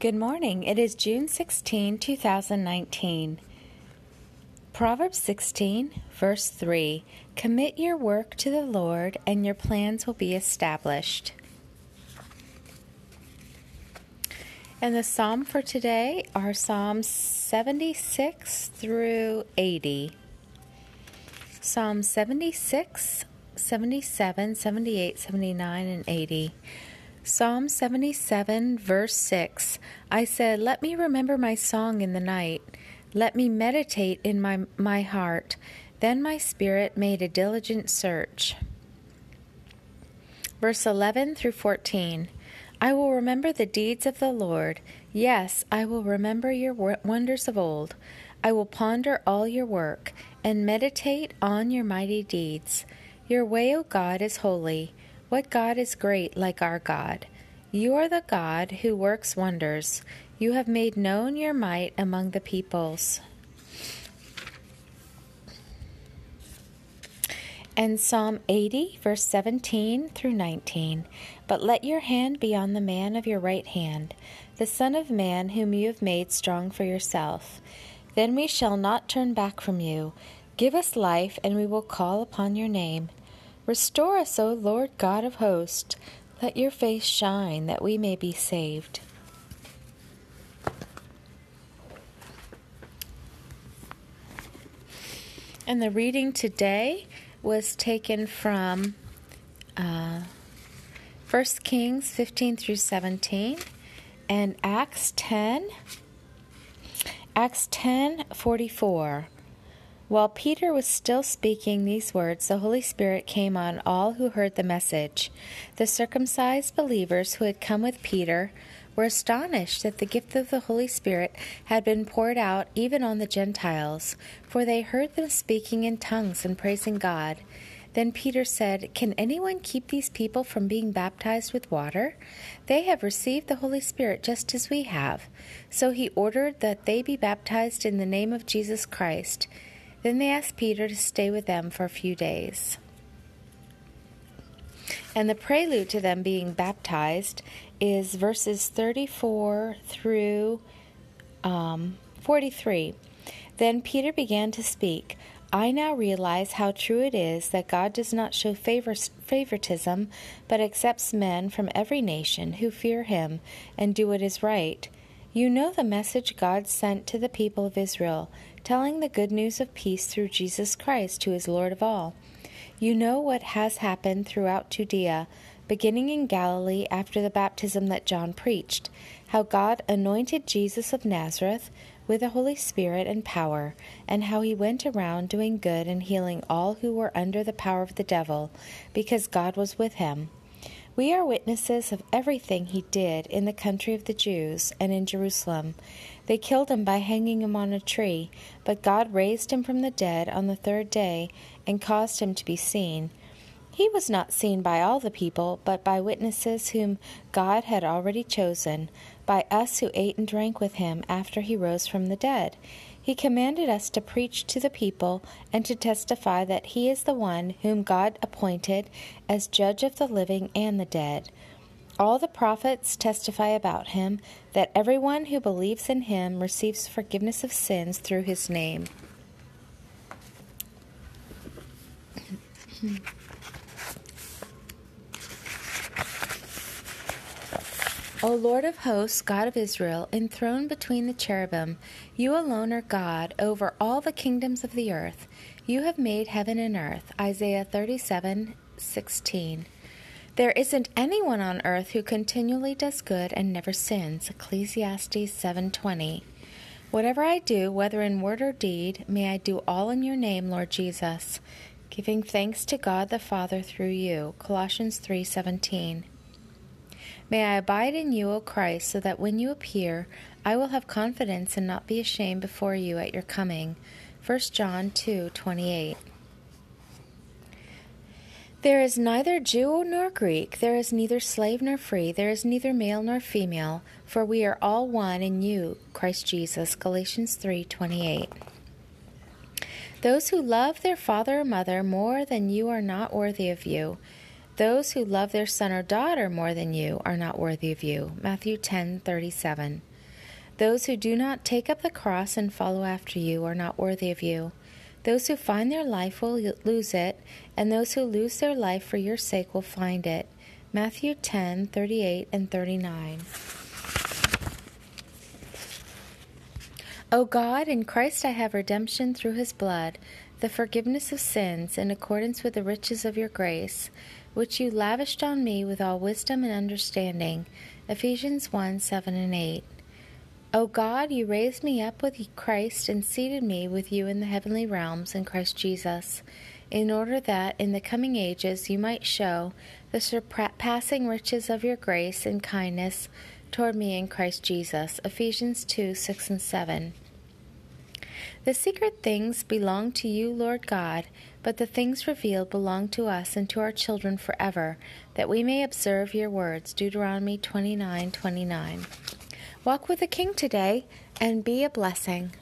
Good morning. It is June 16, 2019. Proverbs 16, verse 3 Commit your work to the Lord, and your plans will be established. And the psalm for today are Psalms 76 through 80. Psalm 76, 77, 78, 79, and 80. Psalm 77, verse 6 I said, Let me remember my song in the night. Let me meditate in my, my heart. Then my spirit made a diligent search. Verse 11 through 14 I will remember the deeds of the Lord. Yes, I will remember your wonders of old. I will ponder all your work and meditate on your mighty deeds. Your way, O God, is holy. What God is great like our God? You are the God who works wonders. You have made known your might among the peoples. And Psalm 80, verse 17 through 19. But let your hand be on the man of your right hand, the Son of Man whom you have made strong for yourself. Then we shall not turn back from you. Give us life, and we will call upon your name. Restore us, O Lord God of hosts. Let your face shine that we may be saved. And the reading today was taken from uh, 1 Kings 15 through 17 and Acts 10. Acts 10 44. While Peter was still speaking these words, the Holy Spirit came on all who heard the message. The circumcised believers who had come with Peter were astonished that the gift of the Holy Spirit had been poured out even on the Gentiles, for they heard them speaking in tongues and praising God. Then Peter said, Can anyone keep these people from being baptized with water? They have received the Holy Spirit just as we have. So he ordered that they be baptized in the name of Jesus Christ. Then they asked Peter to stay with them for a few days. And the prelude to them being baptized is verses 34 through um, 43. Then Peter began to speak. I now realize how true it is that God does not show favor- favoritism, but accepts men from every nation who fear him and do what is right. You know the message God sent to the people of Israel telling the good news of peace through Jesus Christ, who is Lord of all. You know what has happened throughout Judea, beginning in Galilee after the baptism that John preached, how God anointed Jesus of Nazareth with the Holy Spirit and power, and how he went around doing good and healing all who were under the power of the devil, because God was with him. We are witnesses of everything he did in the country of the Jews and in Jerusalem. They killed him by hanging him on a tree, but God raised him from the dead on the third day and caused him to be seen. He was not seen by all the people, but by witnesses whom God had already chosen, by us who ate and drank with him after he rose from the dead. He commanded us to preach to the people and to testify that He is the one whom God appointed as judge of the living and the dead. All the prophets testify about Him that everyone who believes in Him receives forgiveness of sins through His name. O Lord of hosts, God of Israel, enthroned between the cherubim, you alone are God over all the kingdoms of the earth. You have made heaven and earth. Isaiah 37 16. There isn't anyone on earth who continually does good and never sins. Ecclesiastes 7:20. Whatever I do, whether in word or deed, may I do all in your name, Lord Jesus, giving thanks to God the Father through you. Colossians 3:17. May I abide in you, O Christ, so that when you appear, I will have confidence and not be ashamed before you at your coming. 1 John 2:28. There is neither Jew nor Greek, there is neither slave nor free, there is neither male nor female, for we are all one in you, Christ Jesus. Galatians 3:28. Those who love their father or mother more than you are not worthy of you. Those who love their son or daughter more than you are not worthy of you. Matthew 10:37. Those who do not take up the cross and follow after you are not worthy of you. Those who find their life will lose it, and those who lose their life for your sake will find it. Matthew 10:38 and 39. O God, in Christ I have redemption through his blood, the forgiveness of sins, in accordance with the riches of your grace, which you lavished on me with all wisdom and understanding. Ephesians 1 7 and 8. O God, you raised me up with Christ and seated me with you in the heavenly realms in Christ Jesus, in order that in the coming ages you might show the surpassing riches of your grace and kindness toward me in Christ Jesus. Ephesians 2 6 and 7. The secret things belong to you, Lord God, but the things revealed belong to us and to our children forever, that we may observe your words. Deuteronomy 29 29. Walk with the King today and be a blessing.